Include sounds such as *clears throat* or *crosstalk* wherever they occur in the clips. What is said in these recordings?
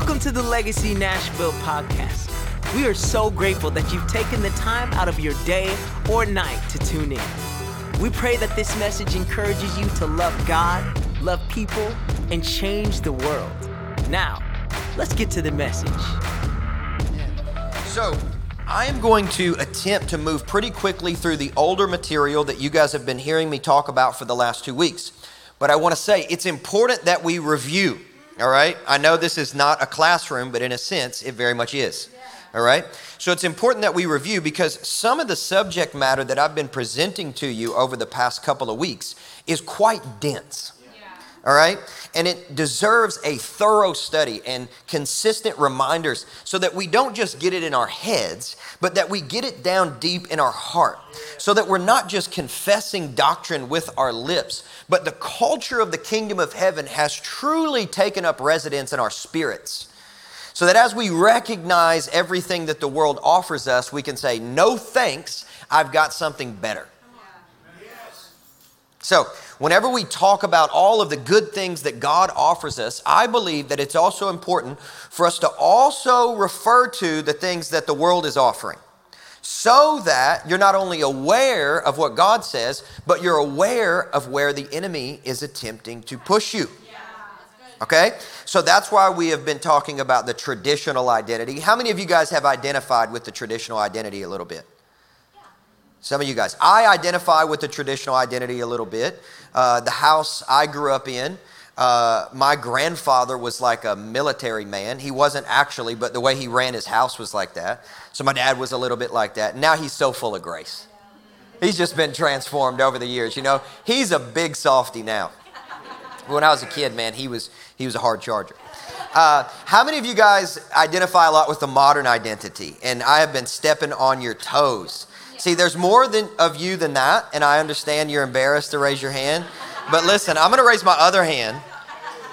Welcome to the Legacy Nashville podcast. We are so grateful that you've taken the time out of your day or night to tune in. We pray that this message encourages you to love God, love people, and change the world. Now, let's get to the message. So, I am going to attempt to move pretty quickly through the older material that you guys have been hearing me talk about for the last two weeks. But I want to say it's important that we review, all right? I know this is not a classroom, but in a sense, it very much is, all right? So it's important that we review because some of the subject matter that I've been presenting to you over the past couple of weeks is quite dense all right? And it deserves a thorough study and consistent reminders so that we don't just get it in our heads, but that we get it down deep in our heart. So that we're not just confessing doctrine with our lips, but the culture of the kingdom of heaven has truly taken up residence in our spirits. So that as we recognize everything that the world offers us, we can say, No thanks, I've got something better. So, whenever we talk about all of the good things that God offers us, I believe that it's also important for us to also refer to the things that the world is offering. So that you're not only aware of what God says, but you're aware of where the enemy is attempting to push you. Okay? So that's why we have been talking about the traditional identity. How many of you guys have identified with the traditional identity a little bit? Some of you guys. I identify with the traditional identity a little bit. Uh, the house I grew up in, uh, my grandfather was like a military man. He wasn't actually, but the way he ran his house was like that. So my dad was a little bit like that. Now he's so full of grace. He's just been transformed over the years. You know, he's a big softy now. When I was a kid, man, he was he was a hard charger. Uh, how many of you guys identify a lot with the modern identity? And I have been stepping on your toes. See, there's more than, of you than that, and I understand you're embarrassed to raise your hand. But listen, I'm going to raise my other hand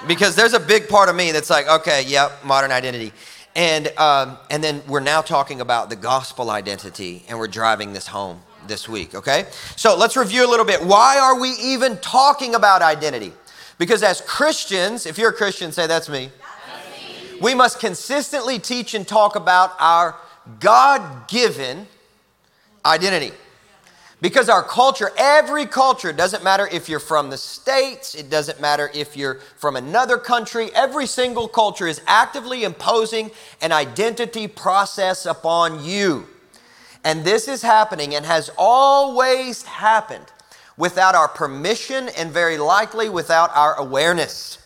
because there's a big part of me that's like, okay, yep, modern identity. And, um, and then we're now talking about the gospel identity, and we're driving this home this week, okay? So let's review a little bit. Why are we even talking about identity? Because as Christians, if you're a Christian, say that's me. That's me. We must consistently teach and talk about our God given identity. Because our culture, every culture, doesn't matter if you're from the States, it doesn't matter if you're from another country, every single culture is actively imposing an identity process upon you. And this is happening and has always happened without our permission and very likely without our awareness.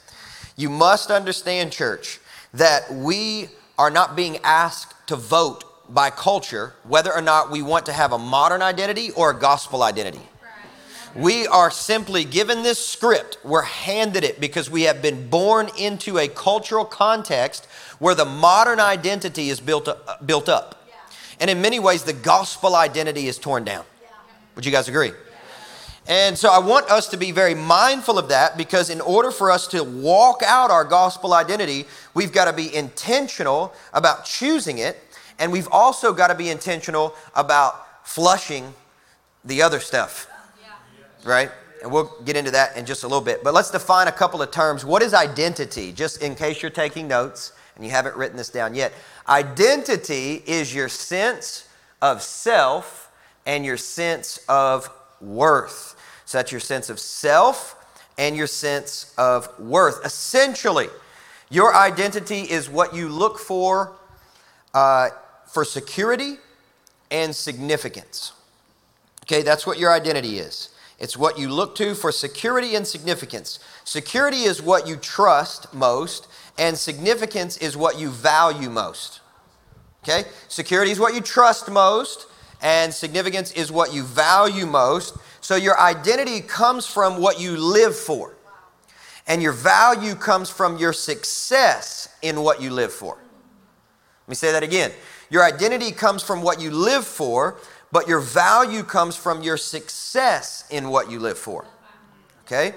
You must understand, church, that we are not being asked to vote by culture whether or not we want to have a modern identity or a gospel identity. We are simply given this script, we're handed it because we have been born into a cultural context where the modern identity is built up. Built up. And in many ways, the gospel identity is torn down. Would you guys agree? And so I want us to be very mindful of that because in order for us to walk out our gospel identity, we've got to be intentional about choosing it and we've also got to be intentional about flushing the other stuff, right? And we'll get into that in just a little bit. But let's define a couple of terms. What is identity? Just in case you're taking notes and you haven't written this down yet. Identity is your sense of self and your sense of worth. So that's your sense of self and your sense of worth. Essentially, your identity is what you look for uh, for security and significance. Okay, that's what your identity is. It's what you look to for security and significance. Security is what you trust most, and significance is what you value most. Okay? Security is what you trust most, and significance is what you value most. So your identity comes from what you live for, and your value comes from your success in what you live for. Let me say that again. Your identity comes from what you live for, but your value comes from your success in what you live for. Okay?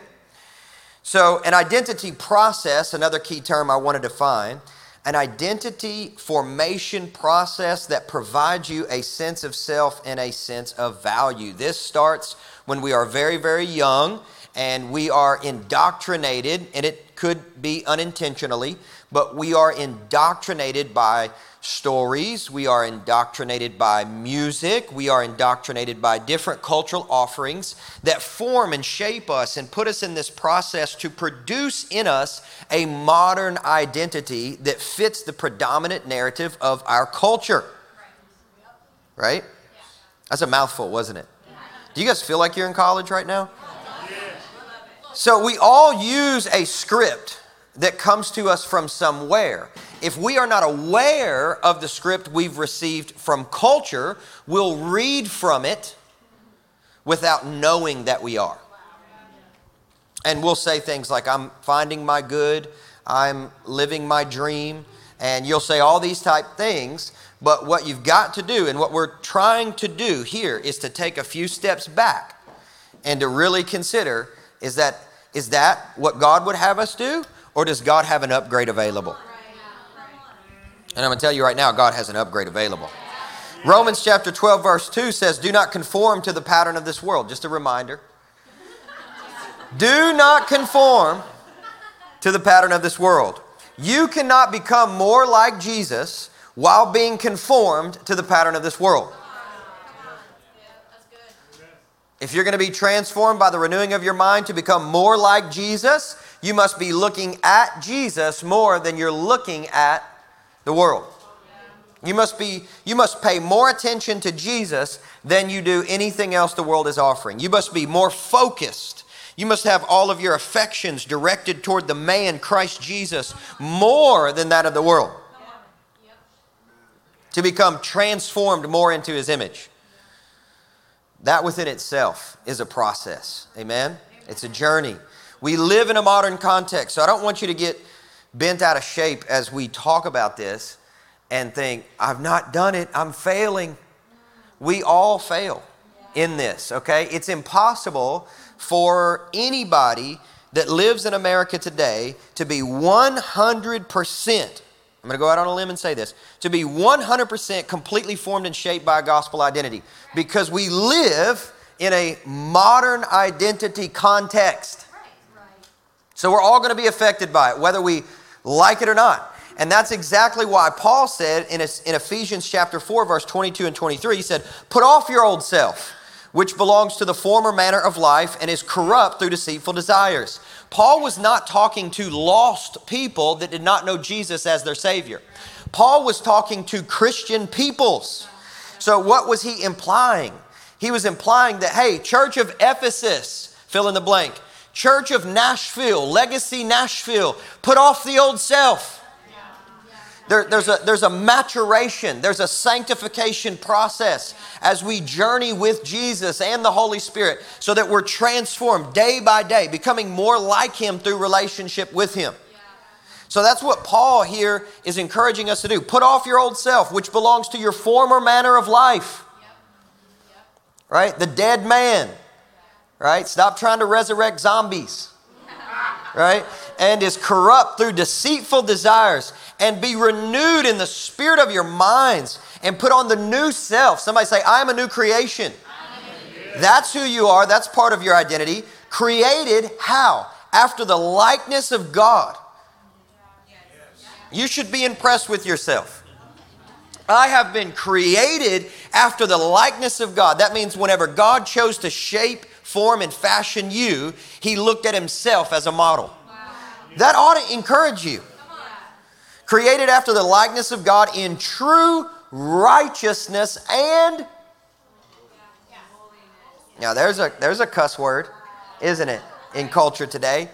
So, an identity process, another key term I want to define, an identity formation process that provides you a sense of self and a sense of value. This starts when we are very, very young and we are indoctrinated, and it could be unintentionally, but we are indoctrinated by stories, we are indoctrinated by music, we are indoctrinated by different cultural offerings that form and shape us and put us in this process to produce in us a modern identity that fits the predominant narrative of our culture. Right? That's a mouthful, wasn't it? Do you guys feel like you're in college right now? So we all use a script that comes to us from somewhere. If we are not aware of the script we've received from culture, we'll read from it without knowing that we are. And we'll say things like, I'm finding my good, I'm living my dream, and you'll say all these type things. But what you've got to do, and what we're trying to do here, is to take a few steps back and to really consider is that, is that what God would have us do? Or does God have an upgrade available? And I'm going to tell you right now, God has an upgrade available. Romans chapter 12, verse 2 says, Do not conform to the pattern of this world. Just a reminder. Do not conform to the pattern of this world. You cannot become more like Jesus while being conformed to the pattern of this world. If you're going to be transformed by the renewing of your mind to become more like Jesus, you must be looking at Jesus more than you're looking at the world. You must be you must pay more attention to Jesus than you do anything else the world is offering. You must be more focused. You must have all of your affections directed toward the man Christ Jesus more than that of the world. To become transformed more into his image. That within itself is a process. Amen. It's a journey. We live in a modern context, so I don't want you to get bent out of shape as we talk about this and think, I've not done it, I'm failing. We all fail in this, okay? It's impossible for anybody that lives in America today to be 100%, I'm gonna go out on a limb and say this, to be 100% completely formed and shaped by a gospel identity because we live in a modern identity context. So we're all going to be affected by it, whether we like it or not. And that's exactly why Paul said in, in Ephesians chapter 4, verse 22 and 23, he said, Put off your old self, which belongs to the former manner of life and is corrupt through deceitful desires. Paul was not talking to lost people that did not know Jesus as their Savior. Paul was talking to Christian peoples. So, what was he implying? He was implying that, hey, Church of Ephesus, fill in the blank, Church of Nashville, Legacy Nashville, put off the old self. There, there's, a, there's a maturation, there's a sanctification process as we journey with Jesus and the Holy Spirit so that we're transformed day by day, becoming more like Him through relationship with Him. So that's what Paul here is encouraging us to do. Put off your old self, which belongs to your former manner of life. Right? The dead man right? Stop trying to resurrect zombies, right? And is corrupt through deceitful desires and be renewed in the spirit of your minds and put on the new self. Somebody say, I am a new creation. That's who you are. That's part of your identity. Created how? After the likeness of God. You should be impressed with yourself. I have been created after the likeness of God. That means whenever God chose to shape form and fashion you, he looked at himself as a model. That ought to encourage you. Created after the likeness of God in true righteousness and now there's a there's a cuss word, isn't it, in culture today?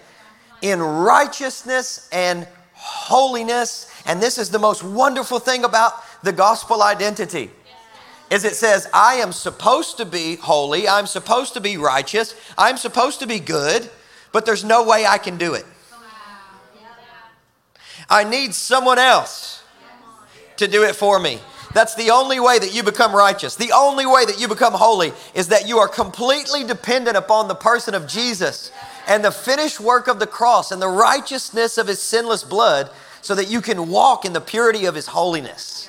In righteousness and holiness. And this is the most wonderful thing about the gospel identity is it says, I am supposed to be holy, I'm supposed to be righteous, I'm supposed to be good, but there's no way I can do it. I need someone else to do it for me. That's the only way that you become righteous. The only way that you become holy is that you are completely dependent upon the person of Jesus and the finished work of the cross and the righteousness of his sinless blood so that you can walk in the purity of his holiness.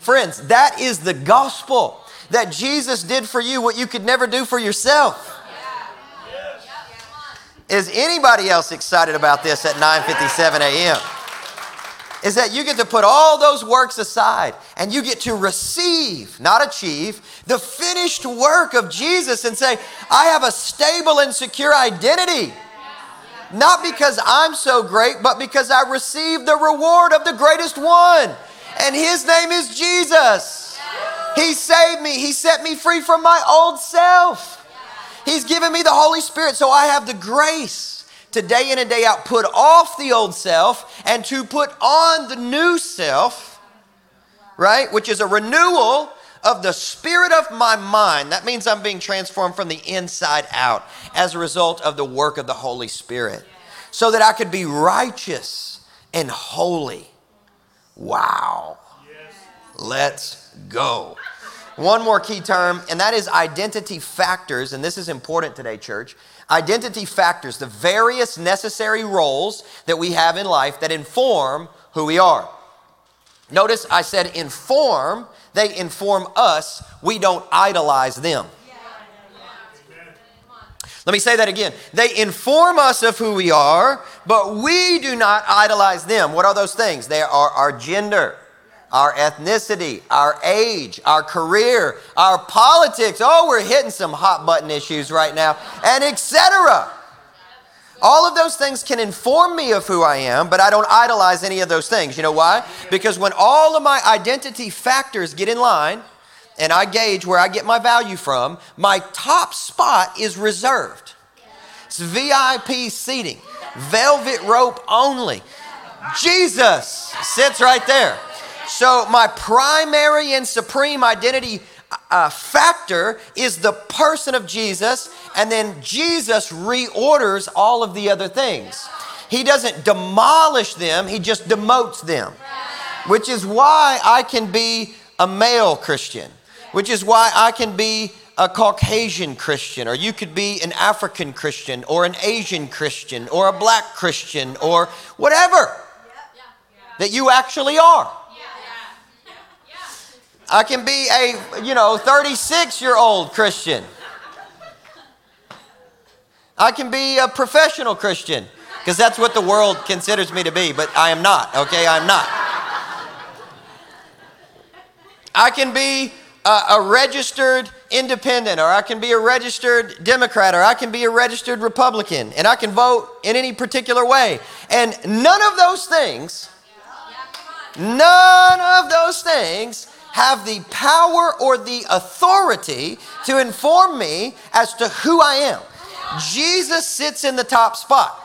Friends, that is the gospel that Jesus did for you what you could never do for yourself. Is anybody else excited about this at 9:57 a.m.? Is that you get to put all those works aside and you get to receive, not achieve, the finished work of Jesus and say, I have a stable and secure identity. Not because I'm so great, but because I received the reward of the greatest one. And his name is Jesus. He saved me, he set me free from my old self. He's given me the Holy Spirit, so I have the grace to day in and day out put off the old self and to put on the new self, right? Which is a renewal of the spirit of my mind. That means I'm being transformed from the inside out as a result of the work of the Holy Spirit so that I could be righteous and holy. Wow. Let's go. One more key term, and that is identity factors. And this is important today, church. Identity factors, the various necessary roles that we have in life that inform who we are. Notice I said inform, they inform us, we don't idolize them. Let me say that again. They inform us of who we are, but we do not idolize them. What are those things? They are our gender, our ethnicity, our age, our career, our politics. Oh, we're hitting some hot button issues right now, and etc. All of those things can inform me of who I am, but I don't idolize any of those things. You know why? Because when all of my identity factors get in line and I gauge where I get my value from, my top spot is reserved. It's VIP seating, velvet rope only. Jesus sits right there. So, my primary and supreme identity uh, factor is the person of Jesus, and then Jesus reorders all of the other things. He doesn't demolish them, he just demotes them, which is why I can be a male Christian, which is why I can be a Caucasian Christian, or you could be an African Christian, or an Asian Christian, or a black Christian, or whatever that you actually are. I can be a, you know, 36 year old Christian. I can be a professional Christian because that's what the world considers me to be, but I am not, okay? I'm not. I can be a, a, registered independent, or I can be a registered Democrat, or I can be a registered Republican, and I can vote in any particular way. And none of those things, none of those things have the power or the authority to inform me as to who I am. Jesus sits in the top spot.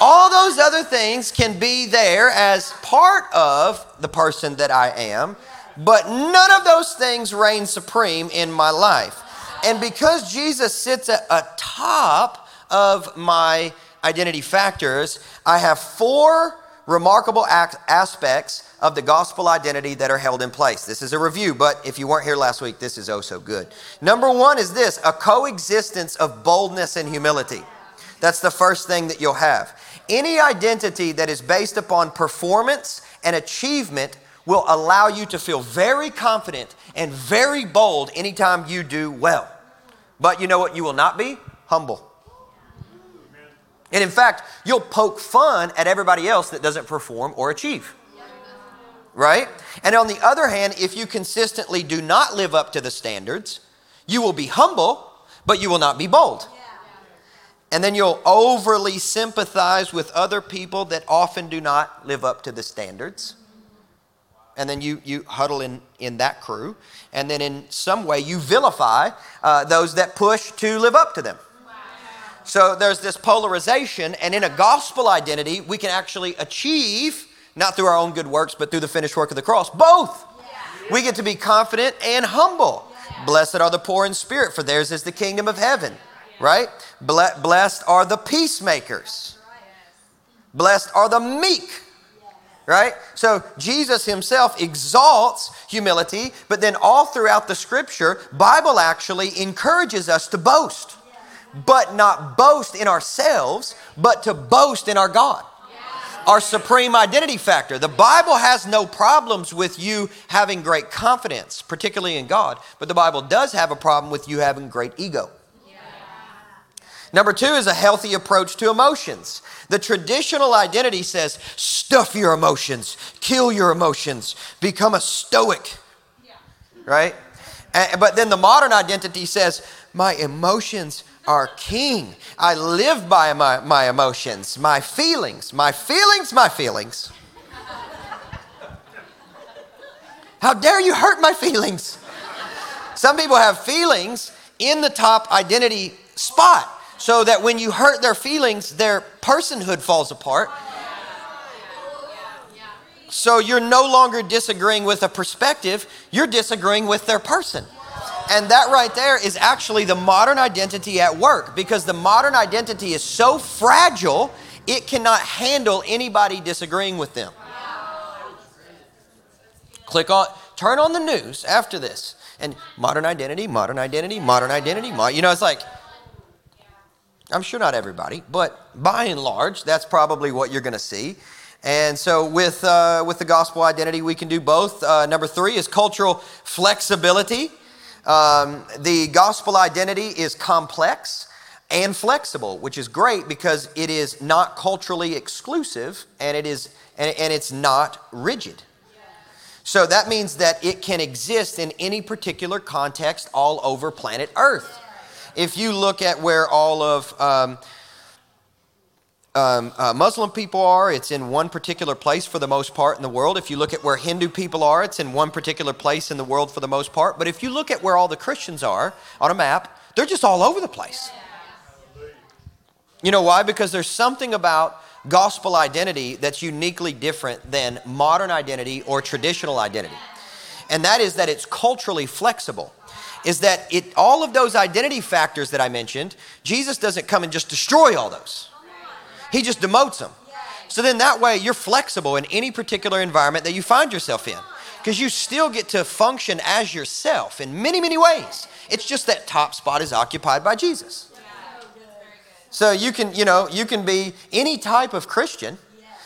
All those other things can be there as part of the person that I am, but none of those things reign supreme in my life. And because Jesus sits at a top of my identity factors, I have four remarkable aspects of the gospel identity that are held in place. This is a review, but if you weren't here last week, this is oh so good. Number one is this a coexistence of boldness and humility. That's the first thing that you'll have. Any identity that is based upon performance and achievement will allow you to feel very confident and very bold anytime you do well. But you know what you will not be? Humble. And in fact, you'll poke fun at everybody else that doesn't perform or achieve right? And on the other hand, if you consistently do not live up to the standards, you will be humble, but you will not be bold. And then you'll overly sympathize with other people that often do not live up to the standards. And then you, you huddle in, in that crew. And then in some way, you vilify uh, those that push to live up to them. So there's this polarization. And in a gospel identity, we can actually achieve not through our own good works, but through the finished work of the cross. Both. We get to be confident and humble. Blessed are the poor in spirit, for theirs is the kingdom of heaven. Right? Blessed are the peacemakers. Blessed are the meek. Right? So Jesus himself exalts humility, but then all throughout the scripture, Bible actually encourages us to boast. But not boast in ourselves, but to boast in our God our supreme identity factor. The Bible has no problems with you having great confidence, particularly in God, but the Bible does have a problem with you having great ego. Number two is a healthy approach to emotions. The traditional identity says, stuff your emotions, kill your emotions, become a stoic, right? But then the modern identity says, my emotions are king. I live by my, my emotions, my feelings, my feelings, my feelings. How dare you hurt my feelings? Some people have feelings in the top identity spot so that when you hurt their feelings, their personhood falls apart. So you're no longer disagreeing with a perspective, you're disagreeing with their person. And that right there is actually the modern identity at work because the modern identity is so fragile, it cannot handle anybody disagreeing with them. Click on, turn on the news after this, and modern identity, modern identity, modern identity. you know, it's like, I'm sure not everybody, but by and large, that's probably what you're going to see. And so, with, uh, with the gospel identity, we can do both. Uh, number three is cultural flexibility. Um, the gospel identity is complex and flexible, which is great because it is not culturally exclusive and it is and, and it's not rigid. So that means that it can exist in any particular context all over planet Earth. If you look at where all of um, um, uh, Muslim people are, it's in one particular place for the most part in the world. If you look at where Hindu people are, it's in one particular place in the world for the most part. But if you look at where all the Christians are on a map, they're just all over the place. You know why? Because there's something about gospel identity that's uniquely different than modern identity or traditional identity. And that is that it's culturally flexible. Is that it all of those identity factors that I mentioned, Jesus doesn't come and just destroy all those. He just demotes them. So then that way you're flexible in any particular environment that you find yourself in. Because you still get to function as yourself in many, many ways. It's just that top spot is occupied by Jesus. So you can, you know, you can be any type of Christian,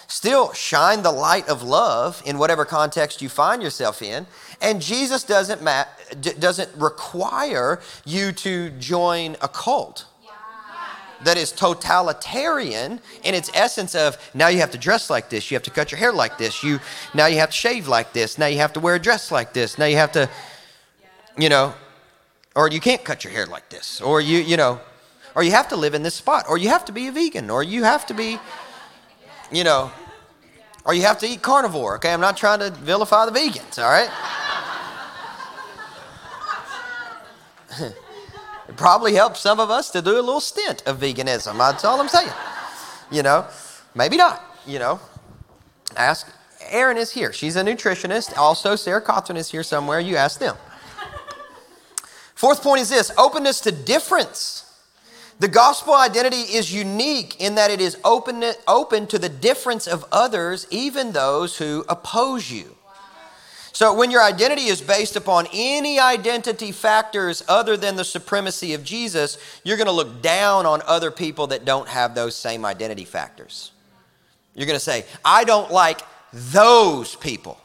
still shine the light of love in whatever context you find yourself in. And Jesus doesn't, ma- doesn't require you to join a cult that is totalitarian in its essence of now you have to dress like this, you have to cut your hair like this, you now you have to shave like this, now you have to wear a dress like this, now you have to, you know, or you can't cut your hair like this, or you, you know, or you have to live in this spot, or you have to be a vegan, or you have to be, you know, or you have to eat carnivore. Okay, I'm not trying to vilify the vegans, all right? *laughs* It probably helps some of us to do a little stint of veganism. That's all I'm saying. You know, maybe not, you know. Ask, Erin is here. She's a nutritionist. Also, Sarah Cawthron is here somewhere. You ask them. Fourth point is this openness to difference. The gospel identity is unique in that it is open, open to the difference of others, even those who oppose you. So, when your identity is based upon any identity factors other than the supremacy of Jesus, you're going to look down on other people that don't have those same identity factors. You're going to say, I don't like those people.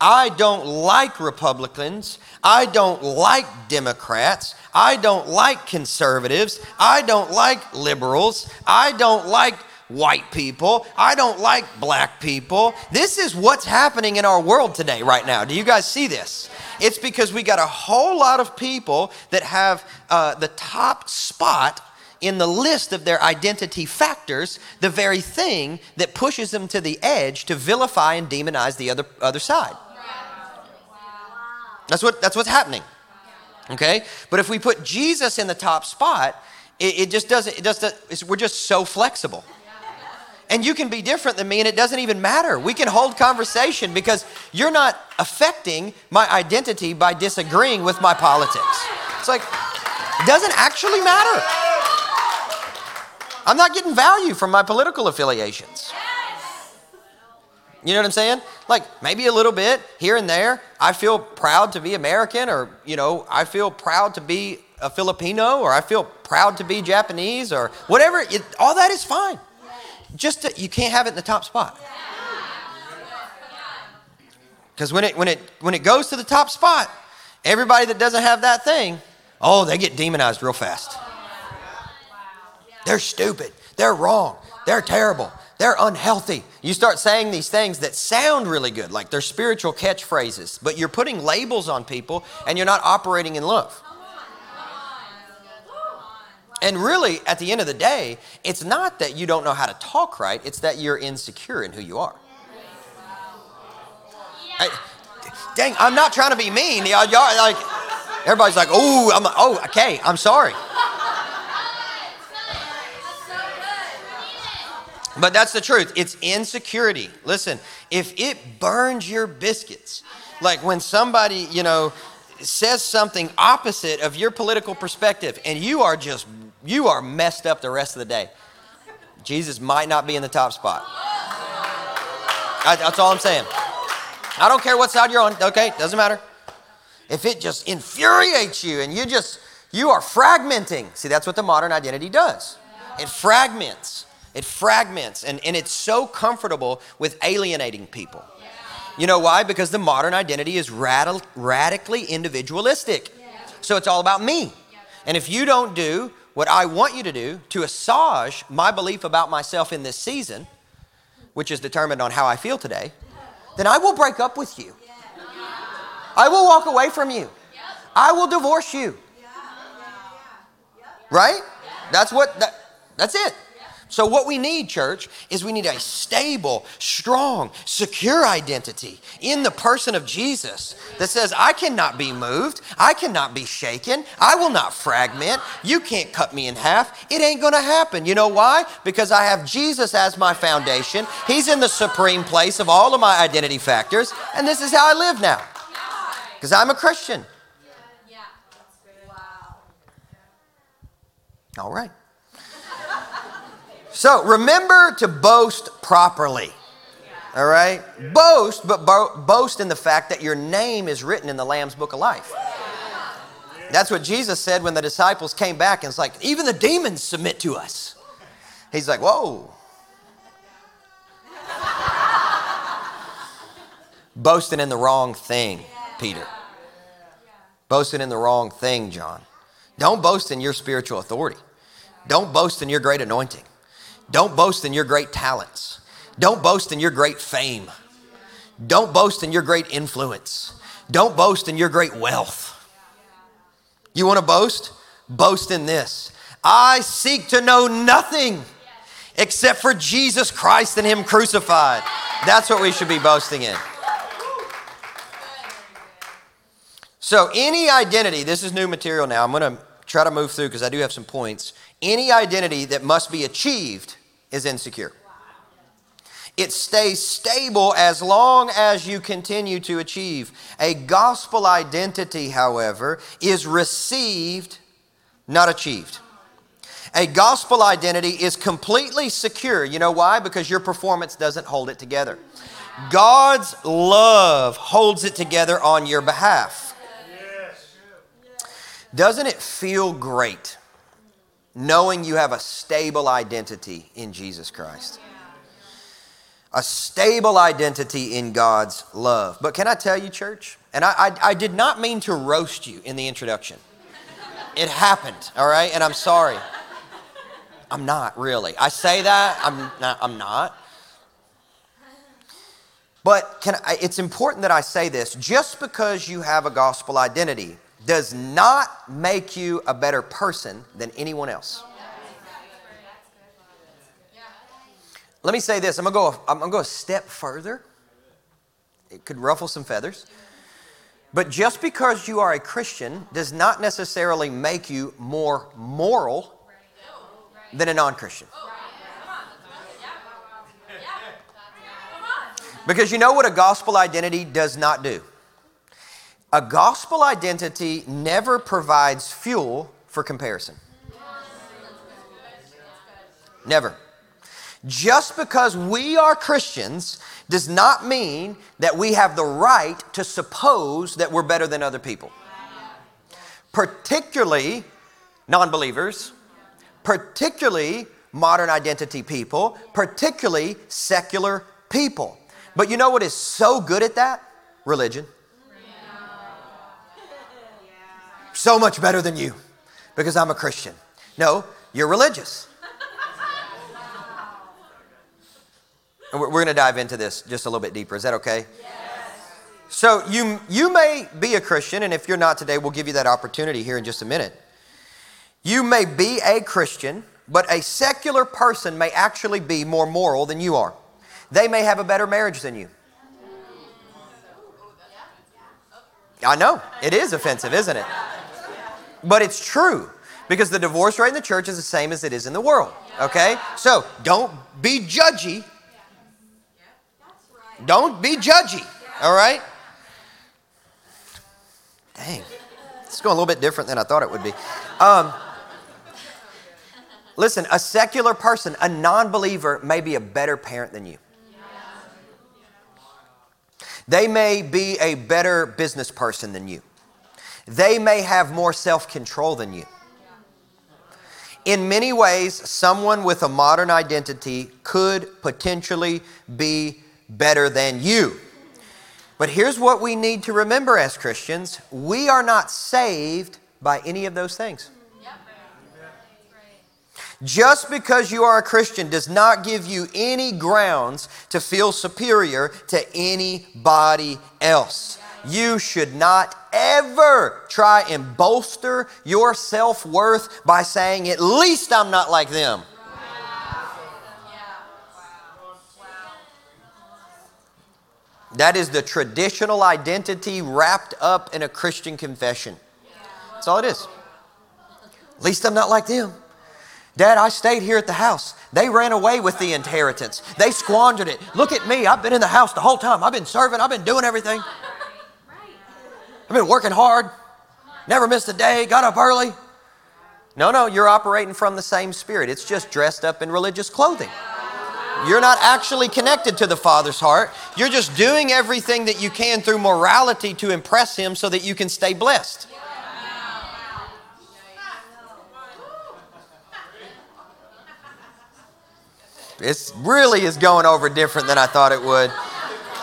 I don't like Republicans. I don't like Democrats. I don't like conservatives. I don't like liberals. I don't like white people. I don't like black people. This is what's happening in our world today, right now. Do you guys see this? It's because we got a whole lot of people that have uh, the top spot in the list of their identity factors, the very thing that pushes them to the edge to vilify and demonize the other, other side. That's, what, that's what's happening. Okay? But if we put Jesus in the top spot, it, it just doesn't, it doesn't, we're just so flexible. And you can be different than me, and it doesn't even matter. We can hold conversation because you're not affecting my identity by disagreeing with my politics. It's like, it doesn't actually matter. I'm not getting value from my political affiliations. You know what I'm saying? Like maybe a little bit here and there. I feel proud to be American, or, you know, I feel proud to be a Filipino, or I feel proud to be Japanese, or whatever. It, all that is fine. Just to, you can't have it in the top spot. Because when it when it when it goes to the top spot, everybody that doesn't have that thing, oh, they get demonized real fast. They're stupid. They're wrong. They're terrible. They're unhealthy. You start saying these things that sound really good, like they're spiritual catchphrases, but you're putting labels on people and you're not operating in love. And really, at the end of the day, it's not that you don't know how to talk right, it's that you're insecure in who you are. I, dang, I'm not trying to be mean. Y'all, y'all like, everybody's like, oh, I'm, oh, okay, I'm sorry. But that's the truth. It's insecurity. Listen, if it burns your biscuits, like when somebody, you know, says something opposite of your political perspective and you are just, you are messed up the rest of the day, Jesus might not be in the top spot. That's all I'm saying. I don't care what side you're on, okay? Doesn't matter. If it just infuriates you and you just, you are fragmenting. See, that's what the modern identity does. It fragments. It fragments, and, and it's so comfortable with alienating people. You know why? Because the modern identity is rad- radically individualistic. So it's all about me. And if you don't do what I want you to do to assuage my belief about myself in this season, which is determined on how I feel today, then I will break up with you. I will walk away from you. I will divorce you. Right? That's what that, that's it. So, what we need, church, is we need a stable, strong, secure identity in the person of Jesus that says, I cannot be moved. I cannot be shaken. I will not fragment. You can't cut me in half. It ain't going to happen. You know why? Because I have Jesus as my foundation. He's in the supreme place of all of my identity factors. And this is how I live now. Because I'm a Christian. Wow. All right. So remember to boast properly. All right? Boast, but bo- boast in the fact that your name is written in the Lamb's book of life. That's what Jesus said when the disciples came back, and it's like, even the demons submit to us. He's like, whoa. Boasting in the wrong thing, Peter. Boasting in the wrong thing, John. Don't boast in your spiritual authority. Don't boast in your great anointing. Don't boast in your great talents. Don't boast in your great fame. Don't boast in your great influence. Don't boast in your great wealth. You want to boast? Boast in this. I seek to know nothing except for Jesus Christ and Him crucified. That's what we should be boasting in. So, any identity, this is new material now. I'm going to try to move through because I do have some points. Any identity that must be achieved is insecure. It stays stable as long as you continue to achieve. A gospel identity, however, is received, not achieved. A gospel identity is completely secure. You know why? Because your performance doesn't hold it together. God's love holds it together on your behalf. Doesn't it feel great knowing you have a stable identity in Jesus Christ. A stable identity in God's love. But can I tell you, church? And I, I, I did not mean to roast you in the introduction. It happened, all right? And I'm sorry. I'm not really. I say that, I'm not. I'm not. But can I, it's important that I say this. Just because you have a gospel identity does not make you a better person than anyone else. Let me say this. I'm gonna go. I'm gonna go a step further. It could ruffle some feathers. But just because you are a Christian does not necessarily make you more moral than a non-Christian. Because you know what a gospel identity does not do? A gospel identity never provides fuel for comparison. Never. Just because we are Christians does not mean that we have the right to suppose that we're better than other people. Particularly non believers, particularly modern identity people, particularly secular people. But you know what is so good at that? Religion. so much better than you because I'm a Christian. No, you're religious. And we're going to dive into this just a little bit deeper. Is that okay? Yes. So you you may be a Christian, and if you're not today, we'll give you that opportunity here in just a minute. You may be a Christian, but a secular person may actually be more moral than you are. They may have a better marriage than you. I know it is offensive, isn't it? *laughs* But it's true because the divorce rate in the church is the same as it is in the world. Okay? So don't be judgy. Don't be judgy. All right? Dang. It's going a little bit different than I thought it would be. Um, listen, a secular person, a non believer, may be a better parent than you. They may be a better business person than you. They may have more self control than you. In many ways, someone with a modern identity could potentially be better than you. But here's what we need to remember as Christians we are not saved by any of those things. Just because you are a Christian does not give you any grounds to feel superior to anybody else. You should not ever try and bolster your self worth by saying, at least I'm not like them. That is the traditional identity wrapped up in a Christian confession. That's all it is. At least I'm not like them. Dad, I stayed here at the house. They ran away with the inheritance. They squandered it. Look at me. I've been in the house the whole time. I've been serving. I've been doing everything. I've been working hard. Never missed a day. Got up early. No, no, you're operating from the same spirit. It's just dressed up in religious clothing. You're not actually connected to the Father's heart. You're just doing everything that you can through morality to impress Him so that you can stay blessed. It really is going over different than I thought it would.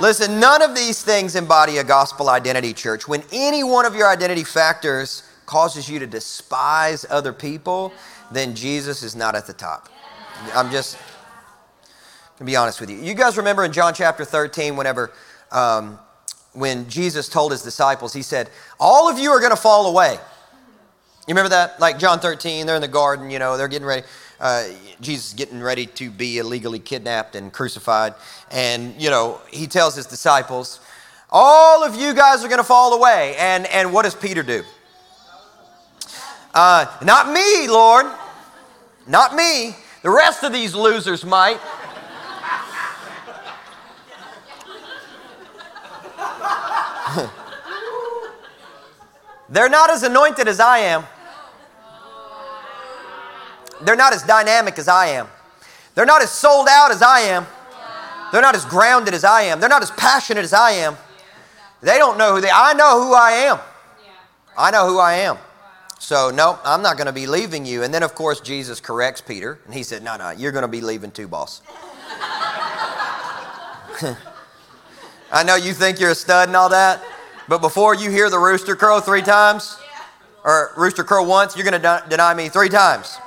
Listen, none of these things embody a gospel identity, church. When any one of your identity factors causes you to despise other people, then Jesus is not at the top. I'm just, to be honest with you. You guys remember in John chapter 13, whenever um, when Jesus told his disciples, he said, All of you are going to fall away. You remember that? Like John 13, they're in the garden, you know, they're getting ready uh, Jesus getting ready to be illegally kidnapped and crucified. And, you know, he tells his disciples, All of you guys are going to fall away. And, and what does Peter do? Uh, not me, Lord. Not me. The rest of these losers might. *laughs* They're not as anointed as I am. They're not as dynamic as I am. They're not as sold out as I am. They're not as grounded as I am. They're not as passionate as I am. They don't know who they I know who I am. I know who I am. So, no, I'm not going to be leaving you. And then, of course, Jesus corrects Peter, and he said, No, no, you're going to be leaving too, boss. *laughs* I know you think you're a stud and all that, but before you hear the rooster crow three times, or rooster crow once, you're going to deny me three times.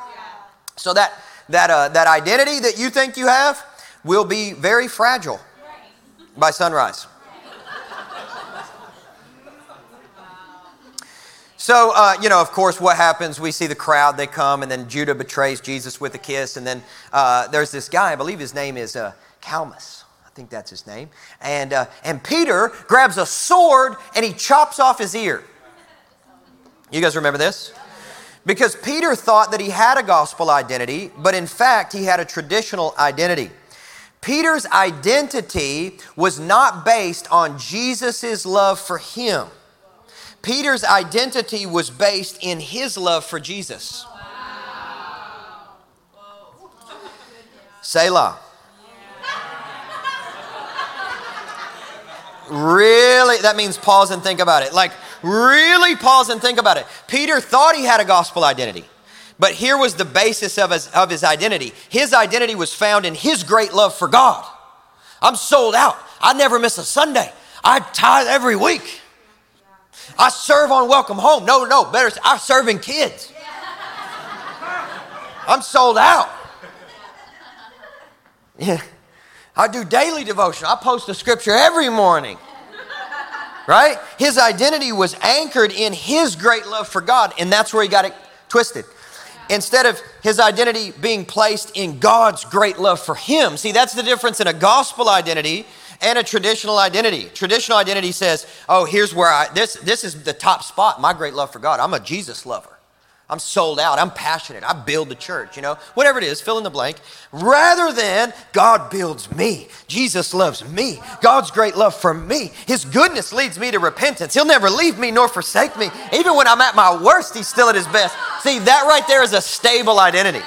So that, that, uh, that identity that you think you have will be very fragile by sunrise. So, uh, you know, of course, what happens? We see the crowd, they come, and then Judas betrays Jesus with a kiss. And then uh, there's this guy, I believe his name is uh, Calmus. I think that's his name. And, uh, and Peter grabs a sword and he chops off his ear. You guys remember this? Because Peter thought that he had a gospel identity, but in fact, he had a traditional identity. Peter's identity was not based on Jesus' love for him. Peter's identity was based in his love for Jesus. Selah. Really? That means pause and think about it. Like, really pause and think about it. Peter thought he had a gospel identity. But here was the basis of his, of his identity. His identity was found in his great love for God. I'm sold out. I never miss a Sunday. I tithe every week. I serve on Welcome Home. No, no, better, I'm serving kids. I'm sold out. *laughs* Yeah. I do daily devotion. I post a scripture every morning. right? His identity was anchored in his great love for God, and that's where he got it twisted. Instead of his identity being placed in God's great love for him. See, that's the difference in a gospel identity and a traditional identity. Traditional identity says, "Oh, here's where I this this is the top spot, my great love for God. I'm a Jesus lover. I'm sold out. I'm passionate. I build the church, you know, whatever it is, fill in the blank. Rather than God builds me. Jesus loves me. God's great love for me. His goodness leads me to repentance. He'll never leave me nor forsake me. Even when I'm at my worst, He's still at His best. See, that right there is a stable identity.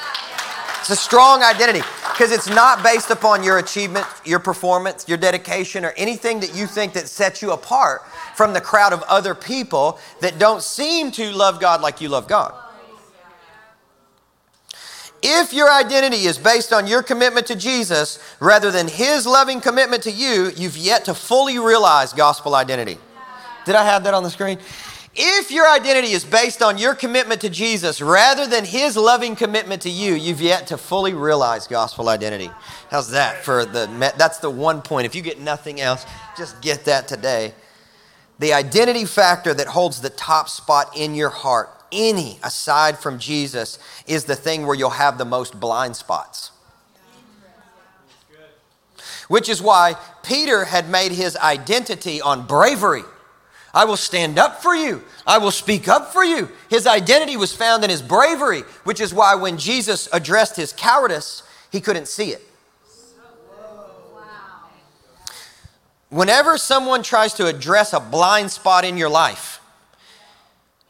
It's a strong identity because it's not based upon your achievement, your performance, your dedication, or anything that you think that sets you apart from the crowd of other people that don't seem to love God like you love God. If your identity is based on your commitment to Jesus rather than his loving commitment to you, you've yet to fully realize gospel identity. Did I have that on the screen? If your identity is based on your commitment to Jesus rather than his loving commitment to you, you've yet to fully realize gospel identity. How's that for the that's the one point. If you get nothing else, just get that today. The identity factor that holds the top spot in your heart any aside from Jesus is the thing where you'll have the most blind spots. Which is why Peter had made his identity on bravery. I will stand up for you. I will speak up for you. His identity was found in his bravery, which is why when Jesus addressed his cowardice, he couldn't see it. Whenever someone tries to address a blind spot in your life,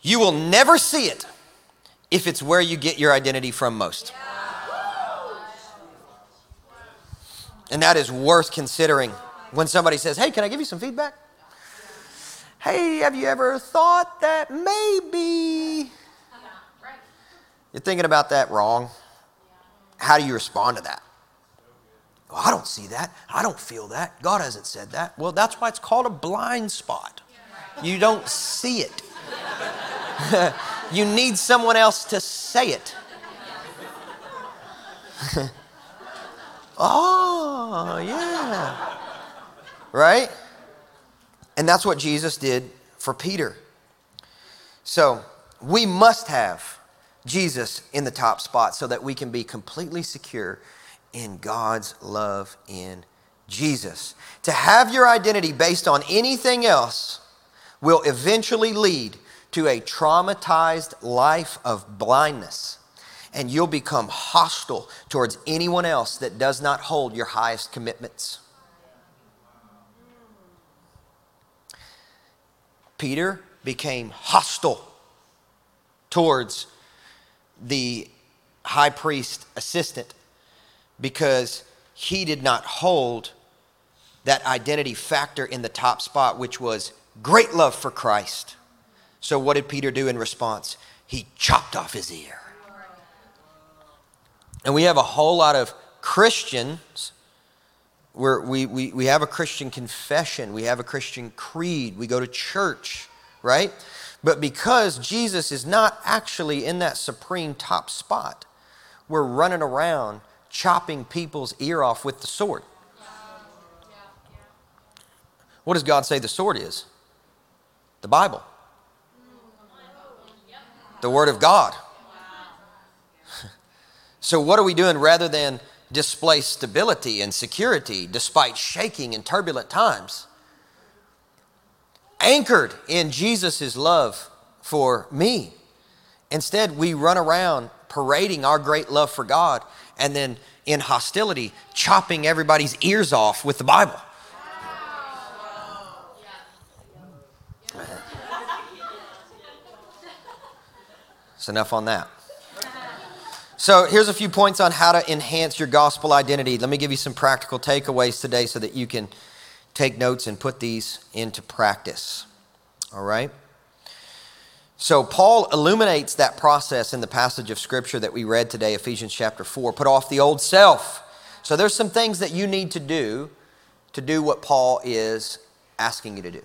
you will never see it if it's where you get your identity from most. And that is worth considering when somebody says, Hey, can I give you some feedback? Hey, have you ever thought that maybe you're thinking about that wrong? How do you respond to that? Well, I don't see that. I don't feel that. God hasn't said that. Well, that's why it's called a blind spot. You don't see it. *laughs* you need someone else to say it. *laughs* oh, yeah. Right? And that's what Jesus did for Peter. So we must have Jesus in the top spot so that we can be completely secure in God's love in Jesus. To have your identity based on anything else will eventually lead to a traumatized life of blindness, and you'll become hostile towards anyone else that does not hold your highest commitments. Peter became hostile towards the high priest assistant because he did not hold that identity factor in the top spot, which was great love for Christ so, what did Peter do in response? He chopped off his ear. And we have a whole lot of Christians where we, we, we have a Christian confession, we have a Christian creed, we go to church, right? But because Jesus is not actually in that supreme top spot, we're running around chopping people's ear off with the sword. What does God say the sword is? The Bible the Word of God. So, what are we doing rather than display stability and security despite shaking and turbulent times? Anchored in Jesus' love for me. Instead, we run around parading our great love for God and then in hostility, chopping everybody's ears off with the Bible. Enough on that. So, here's a few points on how to enhance your gospel identity. Let me give you some practical takeaways today so that you can take notes and put these into practice. All right? So, Paul illuminates that process in the passage of scripture that we read today, Ephesians chapter 4. Put off the old self. So, there's some things that you need to do to do what Paul is asking you to do.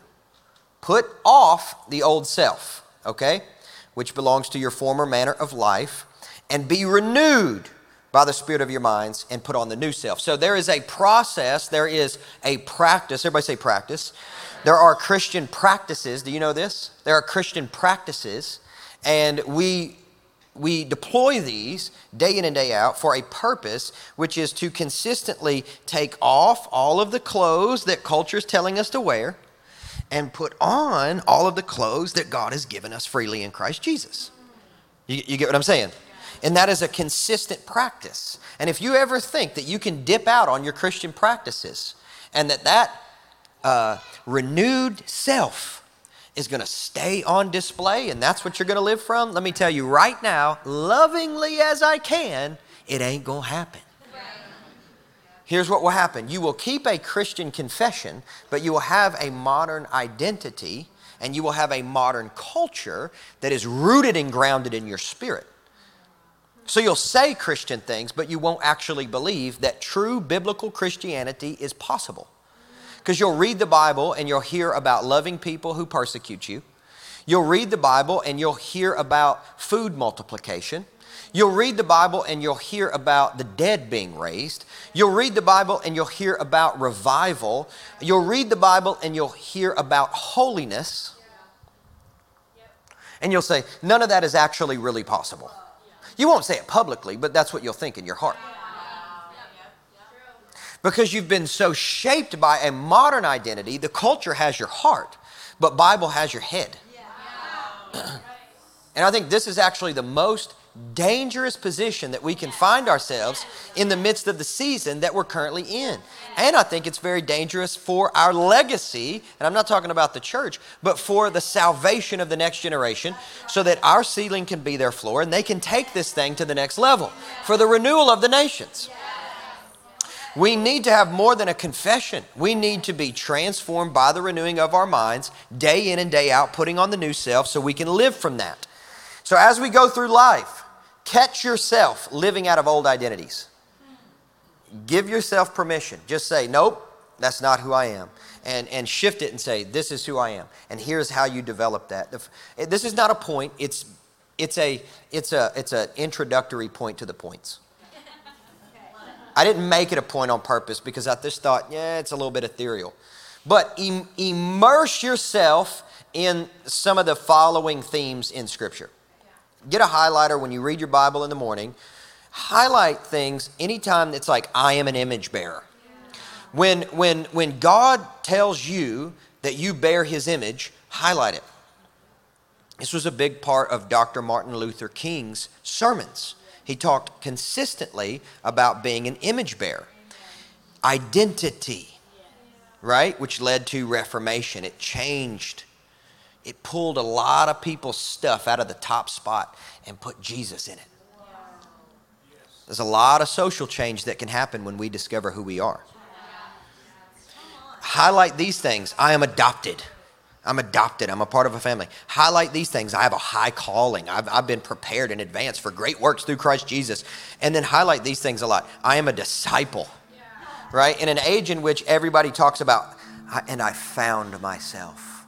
Put off the old self, okay? Which belongs to your former manner of life, and be renewed by the spirit of your minds and put on the new self. So there is a process, there is a practice. Everybody say practice. There are Christian practices. Do you know this? There are Christian practices, and we we deploy these day in and day out for a purpose, which is to consistently take off all of the clothes that culture is telling us to wear and put on all of the clothes that God has given us freely in Christ Jesus. You, you get what I'm saying? And that is a consistent practice. And if you ever think that you can dip out on your Christian practices and that that uh, renewed self is going to stay on display and that's what you're going to live from, let me tell you right now, lovingly as I can, it ain't going to happen. Here's what will happen you will keep a Christian confession, but you will have a modern identity and you will have a modern culture that is rooted and grounded in your spirit. So you'll say Christian things, but you won't actually believe that true biblical Christianity is possible. Because you'll read the Bible and you'll hear about loving people who persecute you. You'll read the Bible and you'll hear about food multiplication. You'll read the Bible and you'll hear about the dead being raised. You'll read the Bible and you'll hear about revival. You'll read the Bible and you'll hear about holiness. And you'll say, none of that is actually really possible. You won't say it publicly, but that's what you'll think in your heart because you've been so shaped by a modern identity. The culture has your heart, but Bible has your head. *clears throat* and I think this is actually the most dangerous position that we can find ourselves in the midst of the season that we're currently in. And I think it's very dangerous for our legacy, and I'm not talking about the church, but for the salvation of the next generation, so that our ceiling can be their floor and they can take this thing to the next level for the renewal of the nations. We need to have more than a confession. We need to be transformed by the renewing of our minds day in and day out, putting on the new self so we can live from that. So as we go through life, catch yourself living out of old identities. Give yourself permission. Just say, nope, that's not who I am. And, and shift it and say, this is who I am. And here's how you develop that. This is not a point, it's, it's, a, it's, a, it's an introductory point to the points. I didn't make it a point on purpose because I just thought, yeah, it's a little bit ethereal. But Im- immerse yourself in some of the following themes in Scripture. Get a highlighter when you read your Bible in the morning. Highlight things anytime it's like, I am an image bearer. When, when, when God tells you that you bear his image, highlight it. This was a big part of Dr. Martin Luther King's sermons. He talked consistently about being an image bearer, identity, right? Which led to Reformation. It changed, it pulled a lot of people's stuff out of the top spot and put Jesus in it. There's a lot of social change that can happen when we discover who we are. Highlight these things I am adopted. I'm adopted. I'm a part of a family. Highlight these things. I have a high calling. I've, I've been prepared in advance for great works through Christ Jesus. And then highlight these things a lot. I am a disciple, right? In an age in which everybody talks about, and I found myself.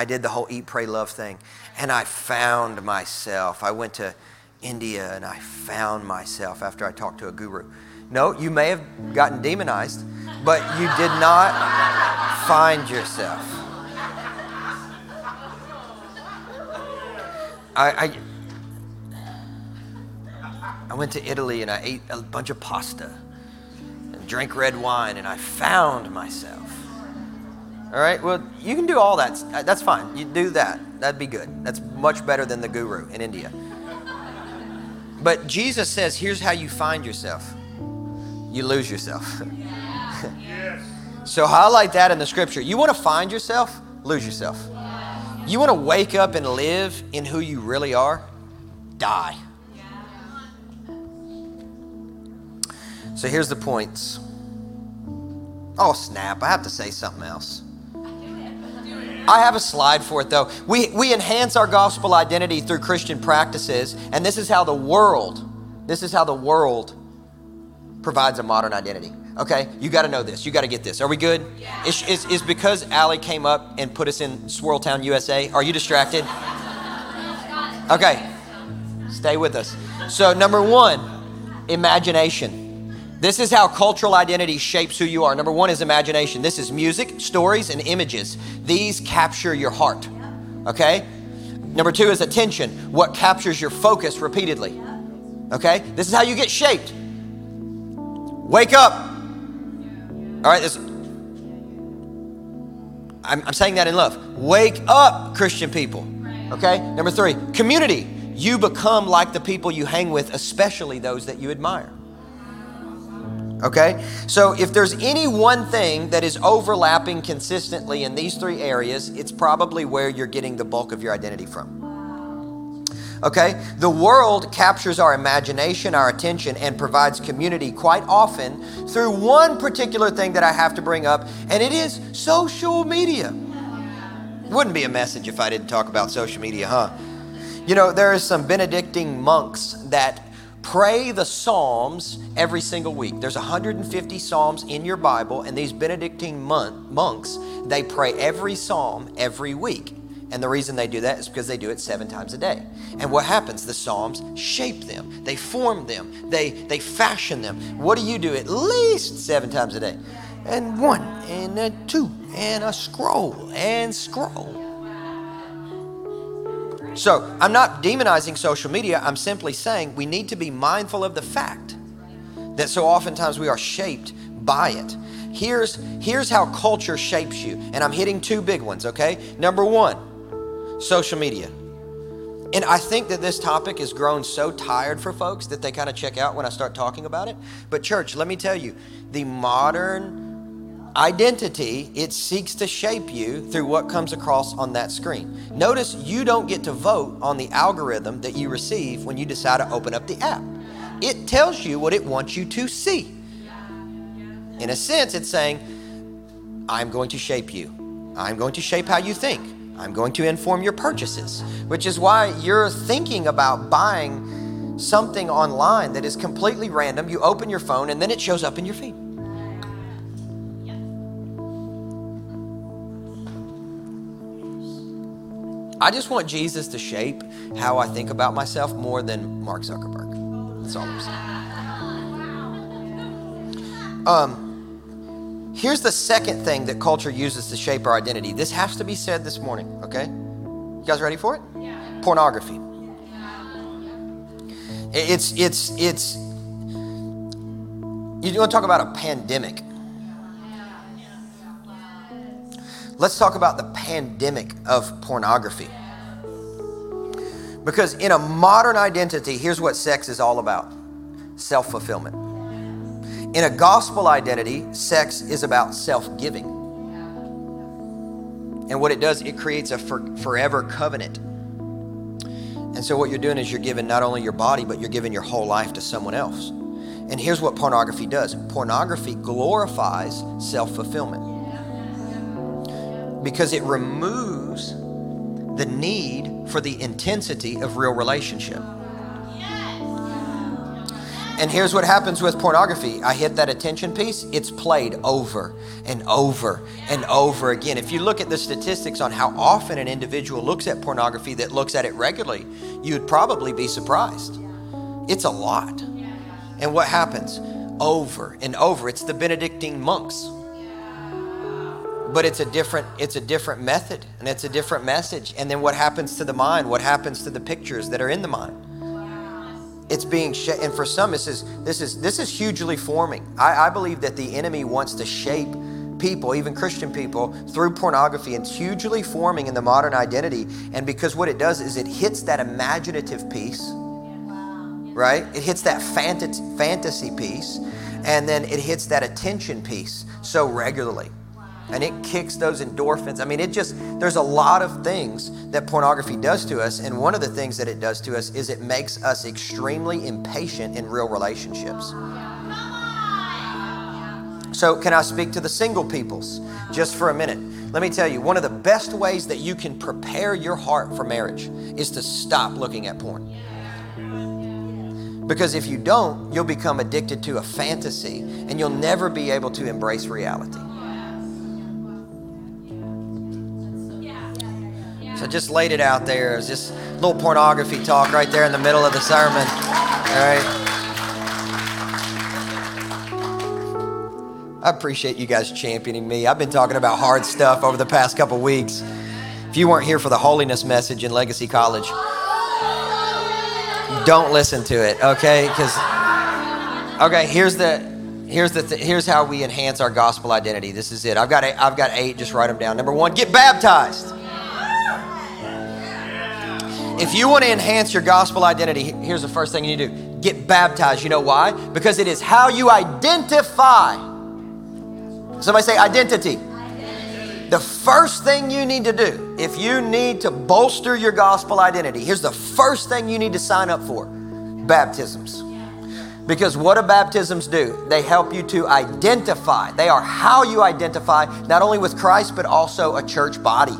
I did the whole eat, pray, love thing, and I found myself. I went to India and I found myself after I talked to a guru. No, you may have gotten demonized, but you did not find yourself. I, I, I went to Italy and I ate a bunch of pasta and drank red wine and I found myself. All right, well, you can do all that. Uh, that's fine. You do that. That'd be good. That's much better than the guru in India. But Jesus says, here's how you find yourself you lose yourself. *laughs* so highlight that in the scripture. You want to find yourself? Lose yourself. You want to wake up and live in who you really are? Die. So here's the points. Oh, snap. I have to say something else. I have a slide for it though. We, we enhance our gospel identity through Christian practices, and this is how the world, this is how the world provides a modern identity. Okay, you got to know this. You got to get this. Are we good? Yeah. Is, is, is because Allie came up and put us in Swirltown, USA? Are you distracted? Okay. Stay with us. So, number one, imagination. This is how cultural identity shapes who you are. Number one is imagination. This is music, stories, and images. These capture your heart. Okay? Number two is attention, what captures your focus repeatedly. Okay? This is how you get shaped. Wake up. All right, this, I'm, I'm saying that in love. Wake up, Christian people. Okay? Number three, community. You become like the people you hang with, especially those that you admire. Okay? So if there's any one thing that is overlapping consistently in these three areas, it's probably where you're getting the bulk of your identity from. Okay? The world captures our imagination, our attention, and provides community quite often through one particular thing that I have to bring up, and it is social media. Wouldn't be a message if I didn't talk about social media, huh? You know, there are some Benedictine monks that pray the Psalms every single week. There's 150 Psalms in your Bible, and these Benedictine monks, they pray every Psalm every week. And the reason they do that is because they do it seven times a day. And what happens? The Psalms shape them, they form them, they, they fashion them. What do you do at least seven times a day? And one, and a two, and a scroll, and scroll. So I'm not demonizing social media. I'm simply saying we need to be mindful of the fact that so oftentimes we are shaped by it. Here's, here's how culture shapes you. And I'm hitting two big ones, okay? Number one, social media. And I think that this topic has grown so tired for folks that they kind of check out when I start talking about it. But, church, let me tell you the modern Identity, it seeks to shape you through what comes across on that screen. Notice you don't get to vote on the algorithm that you receive when you decide to open up the app. It tells you what it wants you to see. In a sense, it's saying, I'm going to shape you. I'm going to shape how you think. I'm going to inform your purchases, which is why you're thinking about buying something online that is completely random. You open your phone and then it shows up in your feed. I just want Jesus to shape how I think about myself more than Mark Zuckerberg. That's all I'm saying. Um, here's the second thing that culture uses to shape our identity. This has to be said this morning, okay? You guys ready for it? Yeah. Pornography. It's, it's, it's, you want to talk about a pandemic. Let's talk about the pandemic of pornography. Because in a modern identity, here's what sex is all about self fulfillment. In a gospel identity, sex is about self giving. And what it does, it creates a for, forever covenant. And so, what you're doing is you're giving not only your body, but you're giving your whole life to someone else. And here's what pornography does pornography glorifies self fulfillment because it removes the need for the intensity of real relationship. And here's what happens with pornography. I hit that attention piece, it's played over and over and over again. If you look at the statistics on how often an individual looks at pornography that looks at it regularly, you'd probably be surprised. It's a lot. And what happens? Over and over. It's the Benedictine monks but it's a different it's a different method and it's a different message. And then what happens to the mind? What happens to the pictures that are in the mind? It's being sh- and for some this is this is this is hugely forming. I, I believe that the enemy wants to shape people even christian people through pornography. And it's hugely forming in the modern identity and because what it does is it hits that imaginative piece right? It hits that fantasy fantasy piece and then it hits that attention piece so regularly and it kicks those endorphins. I mean, it just, there's a lot of things that pornography does to us. And one of the things that it does to us is it makes us extremely impatient in real relationships. So, can I speak to the single peoples just for a minute? Let me tell you, one of the best ways that you can prepare your heart for marriage is to stop looking at porn. Because if you don't, you'll become addicted to a fantasy and you'll never be able to embrace reality. So I just laid it out there. It was just a little pornography talk right there in the middle of the sermon. All right. I appreciate you guys championing me. I've been talking about hard stuff over the past couple weeks. If you weren't here for the holiness message in Legacy College, don't listen to it, okay? Because okay, here's the here's the th- here's how we enhance our gospel identity. This is it. I've got eight, I've got eight. Just write them down. Number one, get baptized. If you want to enhance your gospel identity, here's the first thing you need to do: get baptized. You know why? Because it is how you identify Somebody say identity. The first thing you need to do, if you need to bolster your gospel identity, here's the first thing you need to sign up for baptisms. Because what do baptisms do? They help you to identify. They are how you identify not only with Christ, but also a church body,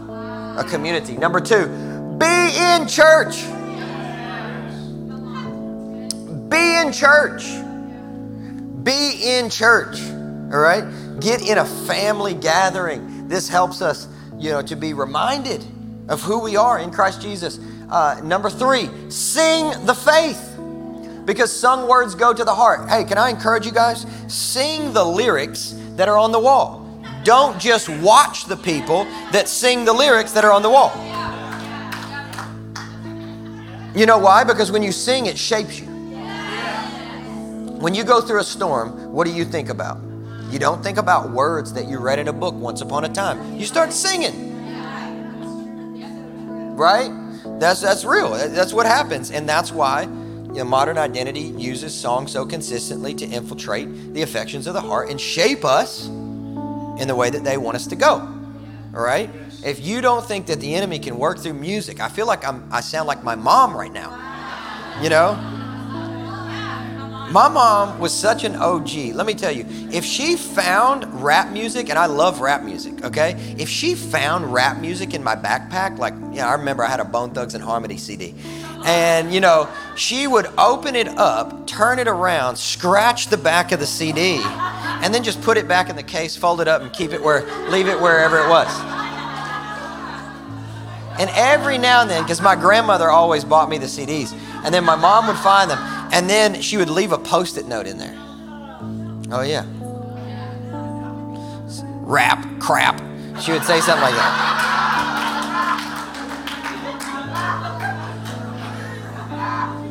a community. Number two, be in church. Be in church. Be in church. All right? Get in a family gathering. This helps us, you know, to be reminded of who we are in Christ Jesus. Uh, number three, sing the faith. Because sung words go to the heart. Hey, can I encourage you guys? Sing the lyrics that are on the wall. Don't just watch the people that sing the lyrics that are on the wall. You know why? Because when you sing, it shapes you. When you go through a storm, what do you think about? You don't think about words that you read in a book once upon a time. You start singing. Right? That's that's real. That's what happens. And that's why you know, modern identity uses song so consistently to infiltrate the affections of the heart and shape us in the way that they want us to go. All right? If you don't think that the enemy can work through music, I feel like I'm I sound like my mom right now. You know? My mom was such an OG. Let me tell you, if she found rap music, and I love rap music, okay? If she found rap music in my backpack, like, know, I remember I had a Bone Thugs and Harmony CD. And, you know, she would open it up, turn it around, scratch the back of the CD, and then just put it back in the case, fold it up, and keep it where, leave it wherever it was. And every now and then, because my grandmother always bought me the CDs, and then my mom would find them, and then she would leave a post it note in there. Oh, yeah. Rap, crap. She would say something like that.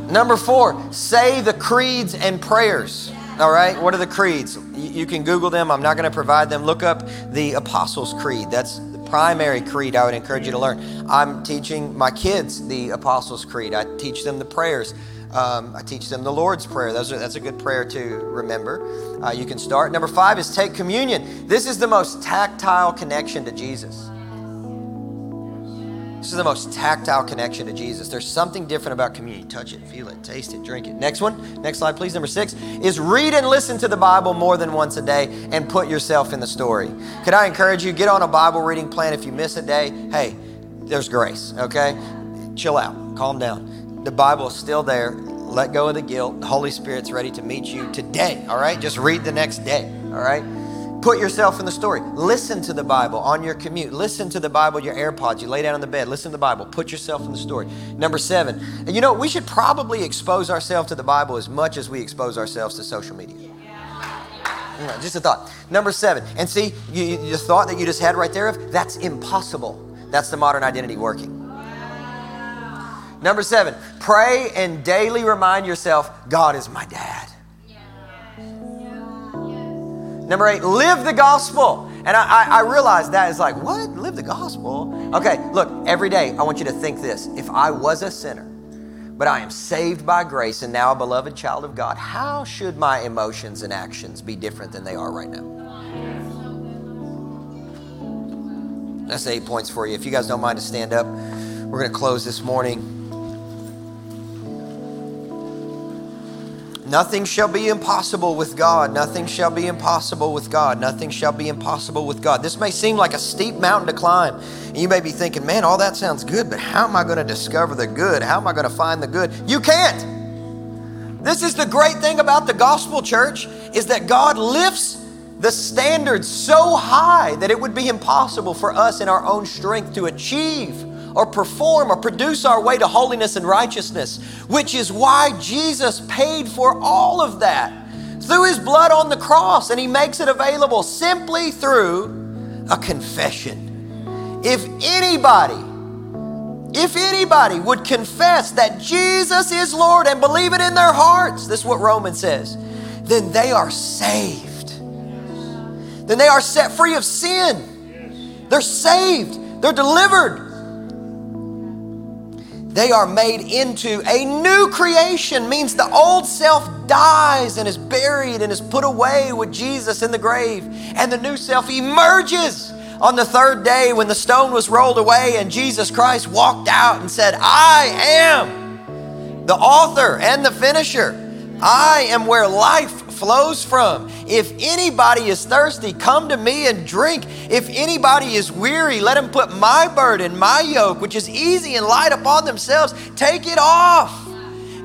Number four, say the creeds and prayers. All right, what are the creeds? You can Google them. I'm not going to provide them. Look up the Apostles' Creed. That's primary creed I would encourage you to learn. I'm teaching my kids the Apostles' Creed. I teach them the prayers. Um, I teach them the Lord's Prayer. Those are, that's a good prayer to remember. Uh, you can start. Number five is take communion. This is the most tactile connection to Jesus. This is the most tactile connection to Jesus. There's something different about communion. Touch it, feel it, taste it, drink it. Next one, next slide, please. Number six is read and listen to the Bible more than once a day and put yourself in the story. Could I encourage you, get on a Bible reading plan if you miss a day? Hey, there's grace, okay? Chill out, calm down. The Bible is still there. Let go of the guilt. The Holy Spirit's ready to meet you today, all right? Just read the next day, all right? Put yourself in the story. Listen to the Bible on your commute. Listen to the Bible, your AirPods. You lay down on the bed. Listen to the Bible. Put yourself in the story. Number seven, and you know, we should probably expose ourselves to the Bible as much as we expose ourselves to social media. just a thought. Number seven, and see, you, the thought that you just had right there of that's impossible. That's the modern identity working. Number seven, pray and daily remind yourself God is my dad. Number eight, live the gospel. And I, I, I realize that is like, what? Live the gospel? Okay, look, every day I want you to think this. If I was a sinner, but I am saved by grace and now a beloved child of God, how should my emotions and actions be different than they are right now? That's eight points for you. If you guys don't mind to stand up, we're going to close this morning. Nothing shall be impossible with God. Nothing shall be impossible with God. Nothing shall be impossible with God. This may seem like a steep mountain to climb. And you may be thinking, man, all that sounds good, but how am I going to discover the good? How am I going to find the good? You can't. This is the great thing about the gospel church is that God lifts the standards so high that it would be impossible for us in our own strength to achieve or perform or produce our way to holiness and righteousness, which is why Jesus paid for all of that through his blood on the cross, and he makes it available simply through a confession. If anybody, if anybody would confess that Jesus is Lord and believe it in their hearts, this is what Romans says, then they are saved. Then they are set free of sin. They're saved. They're delivered. They are made into a new creation, means the old self dies and is buried and is put away with Jesus in the grave, and the new self emerges on the third day when the stone was rolled away and Jesus Christ walked out and said, I am the author and the finisher. I am where life flows from. If anybody is thirsty, come to me and drink. If anybody is weary, let him put my burden, my yoke, which is easy and light upon themselves, take it off.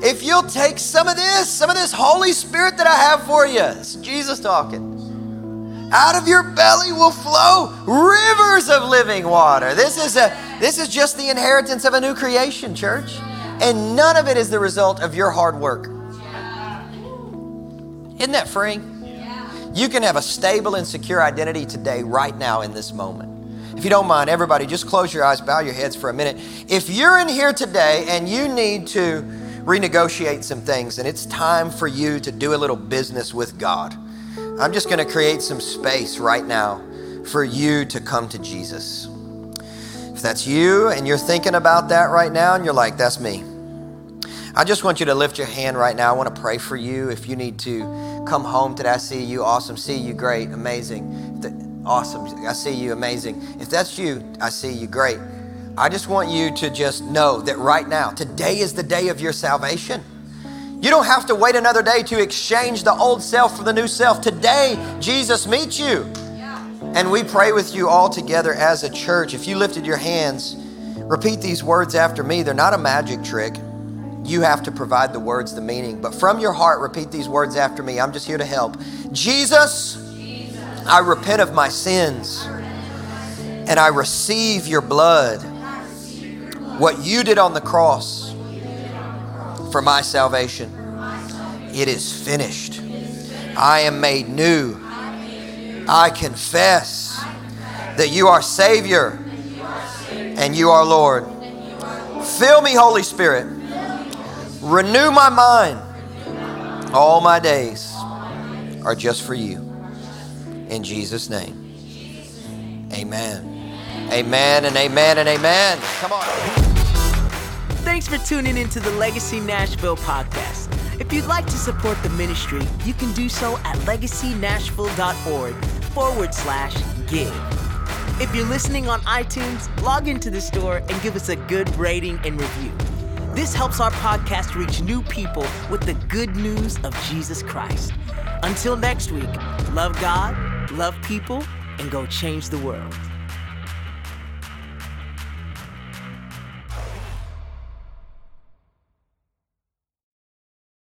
If you'll take some of this, some of this Holy Spirit that I have for you, it's Jesus talking. Out of your belly will flow rivers of living water. This is a this is just the inheritance of a new creation, church. And none of it is the result of your hard work. Isn't that freeing? You can have a stable and secure identity today, right now, in this moment. If you don't mind, everybody, just close your eyes, bow your heads for a minute. If you're in here today and you need to renegotiate some things and it's time for you to do a little business with God, I'm just going to create some space right now for you to come to Jesus. If that's you and you're thinking about that right now and you're like, that's me. I just want you to lift your hand right now. I want to pray for you. If you need to come home today, I see you. Awesome. See you. Great. Amazing. Awesome. I see you. Amazing. If that's you, I see you. Great. I just want you to just know that right now, today is the day of your salvation. You don't have to wait another day to exchange the old self for the new self. Today, Jesus meets you. And we pray with you all together as a church. If you lifted your hands, repeat these words after me. They're not a magic trick. You have to provide the words, the meaning. But from your heart, repeat these words after me. I'm just here to help. Jesus, I repent of my sins and I receive your blood. What you did on the cross for my salvation. It is finished. I am made new. I confess that you are Savior and you are Lord. Fill me, Holy Spirit Renew my mind. All my days are just for you. In Jesus' name. Amen. Amen and amen and amen. Come on. Thanks for tuning into the Legacy Nashville podcast. If you'd like to support the ministry, you can do so at legacynashville.org forward slash give. If you're listening on iTunes, log into the store and give us a good rating and review. This helps our podcast reach new people with the good news of Jesus Christ. Until next week, love God, love people, and go change the world.